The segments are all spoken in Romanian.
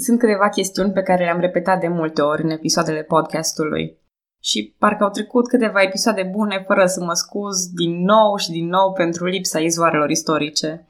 Sunt câteva chestiuni pe care le-am repetat de multe ori în episoadele podcastului. Și parcă au trecut câteva episoade bune fără să mă scuz din nou și din nou pentru lipsa izvoarelor istorice.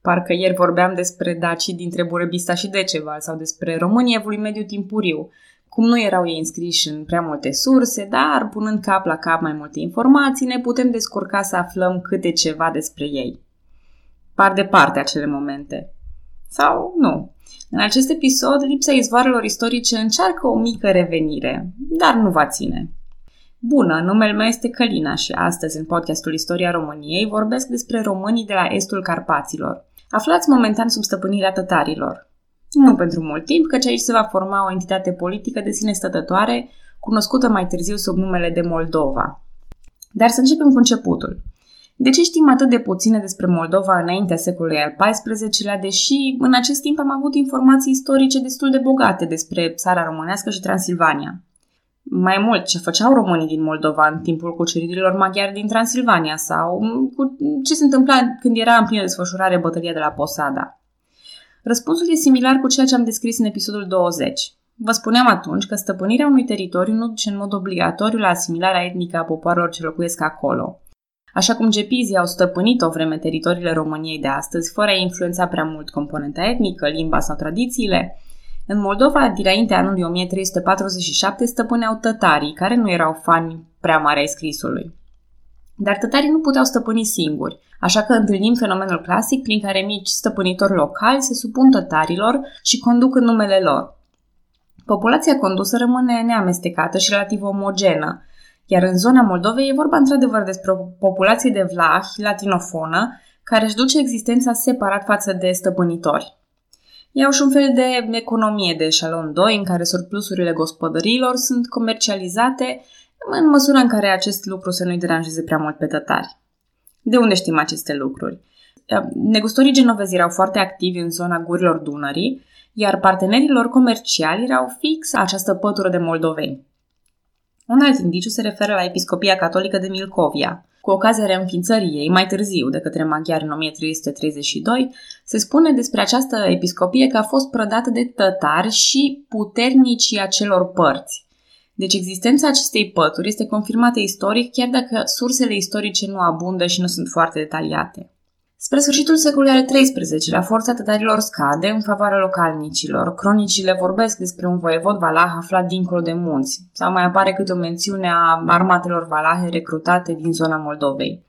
Parcă ieri vorbeam despre dacii dintre Burebista și Deceval sau despre românii evului mediu timpuriu, cum nu erau ei înscriși în prea multe surse, dar punând cap la cap mai multe informații, ne putem descurca să aflăm câte ceva despre ei. Par departe acele momente. Sau nu. În acest episod, lipsa izvoarelor istorice încearcă o mică revenire, dar nu va ține. Bună, numele meu este Călina și astăzi în podcastul Istoria României vorbesc despre românii de la estul Carpaților. Aflați momentan sub stăpânirea tătarilor. Nu pentru mult timp, căci aici se va forma o entitate politică de sine stătătoare, cunoscută mai târziu sub numele de Moldova. Dar să începem cu începutul. De ce știm atât de puține despre Moldova înaintea secolului al XIV-lea, deși în acest timp am avut informații istorice destul de bogate despre țara românească și Transilvania? Mai mult, ce făceau românii din Moldova în timpul cuceririlor maghiari din Transilvania sau cu ce se întâmpla când era în plină desfășurare bătălia de la Posada? Răspunsul e similar cu ceea ce am descris în episodul 20. Vă spuneam atunci că stăpânirea unui teritoriu nu duce în mod obligatoriu la asimilarea etnică a popoarelor ce locuiesc acolo. Așa cum gepizii au stăpânit o vreme teritoriile României de astăzi, fără a influența prea mult componenta etnică, limba sau tradițiile, în Moldova, dinainte anului 1347, stăpâneau tătarii, care nu erau fani prea mari ai scrisului. Dar tătarii nu puteau stăpâni singuri, așa că întâlnim fenomenul clasic prin care mici stăpânitori locali se supun tătarilor și conduc în numele lor. Populația condusă rămâne neamestecată și relativ omogenă, iar în zona Moldovei e vorba într-adevăr despre o populație de vlahi latinofonă care își duce existența separat față de stăpânitori. E și un fel de economie de eșalon 2 în care surplusurile gospodăriilor sunt comercializate în măsura în care acest lucru să nu-i deranjeze prea mult pe tătari. De unde știm aceste lucruri? Negustorii genovezi erau foarte activi în zona gurilor Dunării, iar partenerii lor comerciali erau fix această pătură de moldoveni. Un alt indiciu se referă la Episcopia Catolică de Milcovia. Cu ocazia reînființării ei, mai târziu, de către maghiari în 1332, se spune despre această episcopie că a fost prădată de tătari și puternicii acelor părți. Deci existența acestei pături este confirmată istoric, chiar dacă sursele istorice nu abundă și nu sunt foarte detaliate. Spre sfârșitul secolului al XIII-lea, forța tătarilor scade în favoarea localnicilor. Cronicile vorbesc despre un voievod valah aflat dincolo de munți, sau mai apare câte o mențiune a armatelor valahe recrutate din zona Moldovei.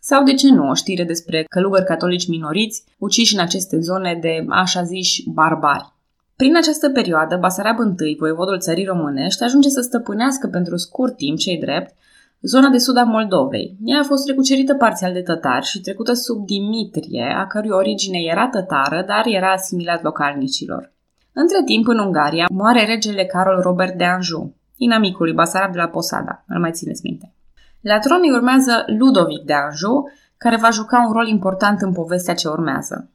Sau, de ce nu, o știre despre călugări catolici minoriți, uciși în aceste zone de așa ziși barbari. Prin această perioadă, Basarab I, voievodul țării românești, ajunge să stăpânească pentru scurt timp, cei drept, zona de sud a Moldovei. Ea a fost recucerită parțial de tătari și trecută sub Dimitrie, a cărui origine era tătară, dar era asimilat localnicilor. Între timp, în Ungaria, moare regele Carol Robert de Anjou, inamicul lui Basarab de la Posada, îl mai țineți minte. La tron îi urmează Ludovic de Anjou, care va juca un rol important în povestea ce urmează.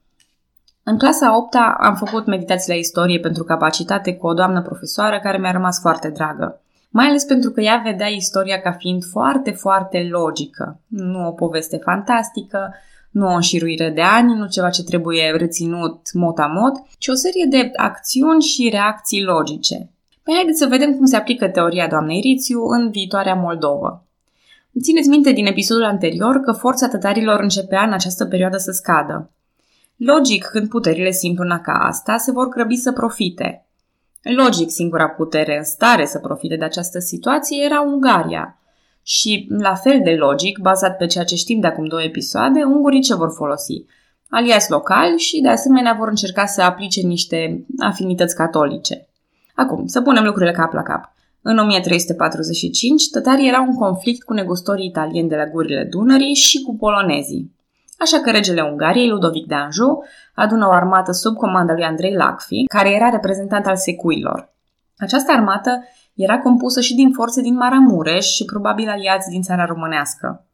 În clasa 8 am făcut meditații la istorie pentru capacitate cu o doamnă profesoară care mi-a rămas foarte dragă mai ales pentru că ea vedea istoria ca fiind foarte, foarte logică. Nu o poveste fantastică, nu o înșiruire de ani, nu ceva ce trebuie reținut mot-a-mot, ci o serie de acțiuni și reacții logice. Păi haideți să vedem cum se aplică teoria doamnei Rițiu în viitoarea Moldovă. Țineți minte din episodul anterior că forța tătarilor începea în această perioadă să scadă. Logic, când puterile simt una ca asta, se vor grăbi să profite. Logic, singura putere în stare să profite de această situație era Ungaria. Și, la fel de logic, bazat pe ceea ce știm de acum două episoade, ungurii ce vor folosi? Aliați locali și, de asemenea, vor încerca să aplice niște afinități catolice. Acum, să punem lucrurile cap la cap. În 1345, tătarii erau un conflict cu negustorii italieni de la gurile Dunării și cu polonezii. Așa că regele Ungariei, Ludovic de Anjou, adună o armată sub comanda lui Andrei Lacfi, care era reprezentant al secuilor. Această armată era compusă și din forțe din Maramureș și probabil aliați din țara românească.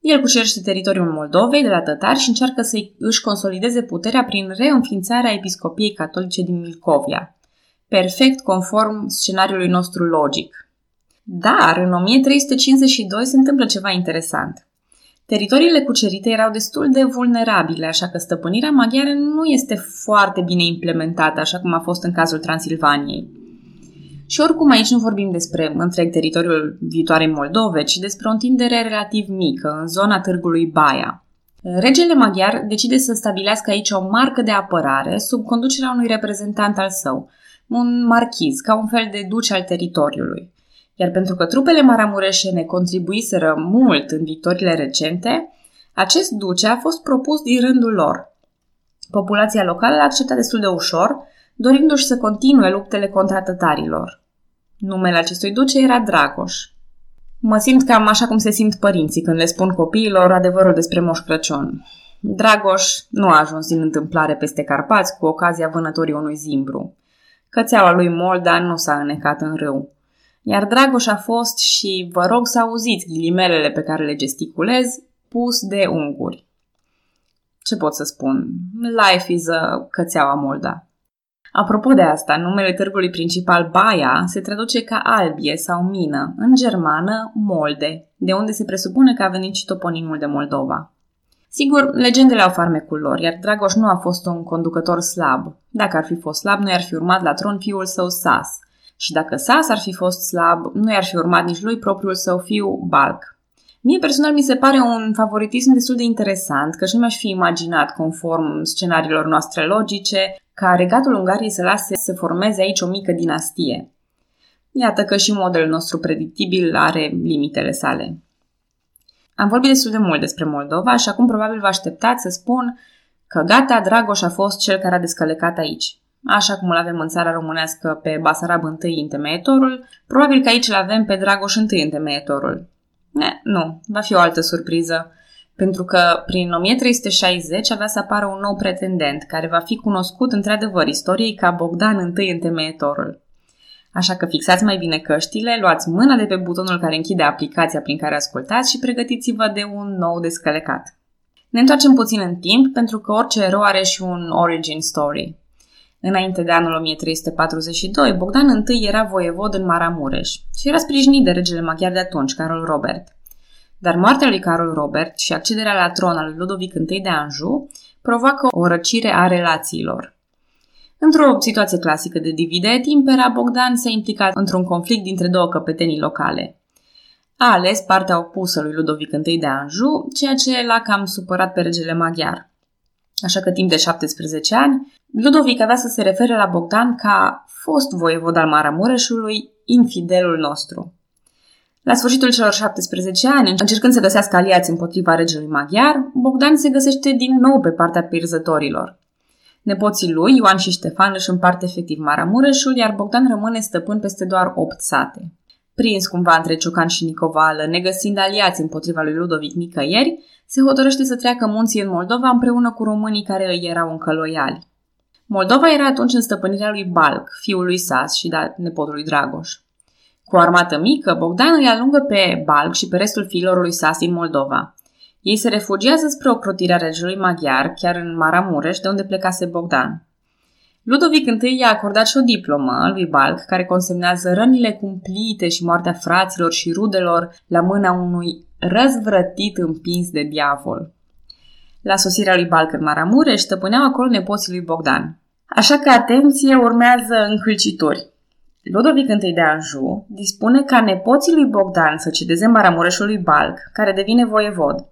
El cucerește teritoriul Moldovei de la tătari și încearcă să își consolideze puterea prin reînființarea episcopiei catolice din Milcovia, perfect conform scenariului nostru logic. Dar, în 1352 se întâmplă ceva interesant. Teritoriile cucerite erau destul de vulnerabile, așa că stăpânirea maghiară nu este foarte bine implementată, așa cum a fost în cazul Transilvaniei. Și oricum aici nu vorbim despre întreg teritoriul viitoarei Moldove, ci despre o întindere relativ mică, în zona târgului Baia. Regele maghiar decide să stabilească aici o marcă de apărare sub conducerea unui reprezentant al său, un marchiz, ca un fel de duce al teritoriului. Iar pentru că trupele maramureșene contribuiseră mult în victoriile recente, acest duce a fost propus din rândul lor. Populația locală l-a acceptat destul de ușor, dorindu-și să continue luptele contra tătarilor. Numele acestui duce era Dragoș. Mă simt cam așa cum se simt părinții când le spun copiilor adevărul despre Moș Crăciun. Dragoș nu a ajuns din întâmplare peste Carpați cu ocazia vânătorii unui zimbru. Cățeaua lui Moldan nu s-a înecat în râu. Iar Dragoș a fost și, vă rog să auziți ghilimelele pe care le gesticulez, pus de unguri. Ce pot să spun? Life is a cățeaua Molda. Apropo de asta, numele târgului principal Baia se traduce ca albie sau mină, în germană molde, de unde se presupune că a venit și toponimul de Moldova. Sigur, legendele au farmecul lor, iar Dragoș nu a fost un conducător slab. Dacă ar fi fost slab, nu i-ar fi urmat la tron fiul său Sas. Și dacă Sas ar fi fost slab, nu i-ar fi urmat nici lui propriul său fiu Balc. Mie personal mi se pare un favoritism destul de interesant, că nu mi-aș fi imaginat, conform scenariilor noastre logice, ca regatul Ungariei să lase să formeze aici o mică dinastie. Iată că și modelul nostru predictibil are limitele sale. Am vorbit destul de mult despre Moldova și acum probabil vă așteptați să spun că gata, Dragoș a fost cel care a descălecat aici. Așa cum îl avem în țara românească pe Basarab I întemeietorul, probabil că aici îl avem pe Dragoș I întemeietorul. Ne, nu, va fi o altă surpriză, pentru că prin 1360 avea să apară un nou pretendent, care va fi cunoscut într-adevăr istoriei ca Bogdan I întemeietorul. Așa că fixați mai bine căștile, luați mâna de pe butonul care închide aplicația prin care ascultați și pregătiți-vă de un nou descălecat. Ne întoarcem puțin în timp pentru că orice erou are și un origin story. Înainte de anul 1342, Bogdan I era voievod în Maramureș și era sprijinit de regele maghiar de atunci, Carol Robert. Dar moartea lui Carol Robert și accederea la tron al lui Ludovic I de Anjou provoacă o răcire a relațiilor. Într-o situație clasică de divide et impera, Bogdan s-a implicat într-un conflict dintre două căpetenii locale. A ales partea opusă lui Ludovic I de Anjou, ceea ce l-a cam supărat pe regele maghiar. Așa că timp de 17 ani, Ludovic avea să se refere la Bogdan ca fost voievod al Maramureșului, infidelul nostru. La sfârșitul celor 17 ani, încercând să găsească aliați împotriva regelui maghiar, Bogdan se găsește din nou pe partea pirzătorilor. Nepoții lui, Ioan și Ștefan, își împart efectiv Maramureșul, iar Bogdan rămâne stăpân peste doar 8 sate. Prins cumva între Ciocan și Nicovală, negăsind aliați împotriva lui Ludovic nicăieri, se hotărăște să treacă munții în Moldova împreună cu românii care îi erau încă loiali. Moldova era atunci în stăpânirea lui Balc, fiul lui Sas și da, nepotului Dragoș. Cu o armată mică, Bogdan îi alungă pe Balc și pe restul fiilor lui Sas din Moldova. Ei se refugiază spre ocrotirea regelui maghiar, chiar în Maramureș, de unde plecase Bogdan. Ludovic I i-a acordat și o diplomă lui Balc, care consemnează rănile cumplite și moartea fraților și rudelor la mâna unui răzvrătit împins de diavol. La sosirea lui Balc în Maramureș stăpâneau acolo nepoții lui Bogdan. Așa că, atenție, urmează încălcituri. Ludovic I de Anjou dispune ca nepoții lui Bogdan să cedeze Maramureșul lui Balc, care devine voievod.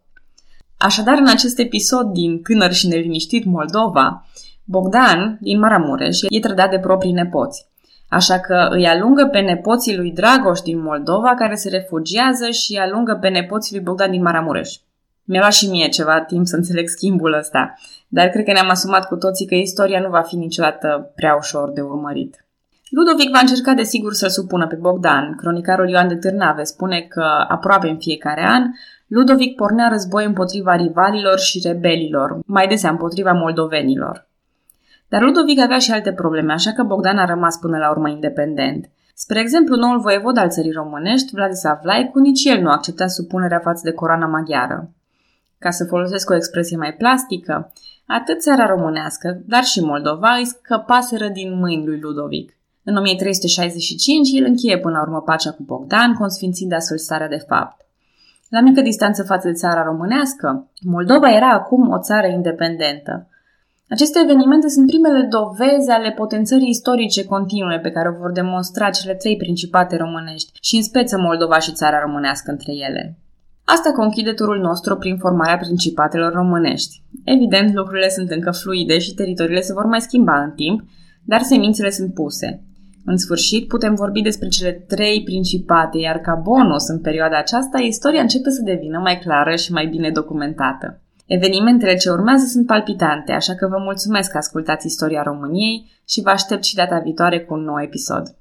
Așadar, în acest episod din Tânăr și neliniștit Moldova, Bogdan, din Maramureș, e trădat de proprii nepoți. Așa că îi alungă pe nepoții lui Dragoș din Moldova, care se refugiază și alungă pe nepoții lui Bogdan din Maramureș. Mi-a luat și mie ceva timp să înțeleg schimbul ăsta, dar cred că ne-am asumat cu toții că istoria nu va fi niciodată prea ușor de urmărit. Ludovic va încerca desigur să-l supună pe Bogdan. Cronicarul Ioan de Târnave spune că aproape în fiecare an Ludovic pornea război împotriva rivalilor și rebelilor, mai desea împotriva moldovenilor. Dar Ludovic avea și alte probleme, așa că Bogdan a rămas până la urmă independent. Spre exemplu, noul voievod al țării românești, Vladislav Laicu, nici el nu accepta supunerea față de coroana maghiară. Ca să folosesc o expresie mai plastică, atât țara românească, dar și Moldova îi scăpaseră din mâini lui Ludovic. În 1365 el încheie până la urmă pacea cu Bogdan, consfințind astfel starea de fapt. La mică distanță față de țara românească, Moldova era acum o țară independentă. Aceste evenimente sunt primele doveze ale potențării istorice continue pe care o vor demonstra cele trei principate românești și în speță Moldova și țara românească între ele. Asta conchide turul nostru prin formarea principatelor românești. Evident, lucrurile sunt încă fluide și teritoriile se vor mai schimba în timp, dar semințele sunt puse. În sfârșit, putem vorbi despre cele trei principate, iar ca bonus în perioada aceasta, istoria începe să devină mai clară și mai bine documentată. Evenimentele ce urmează sunt palpitante, așa că vă mulțumesc că ascultați istoria României și vă aștept și data viitoare cu un nou episod.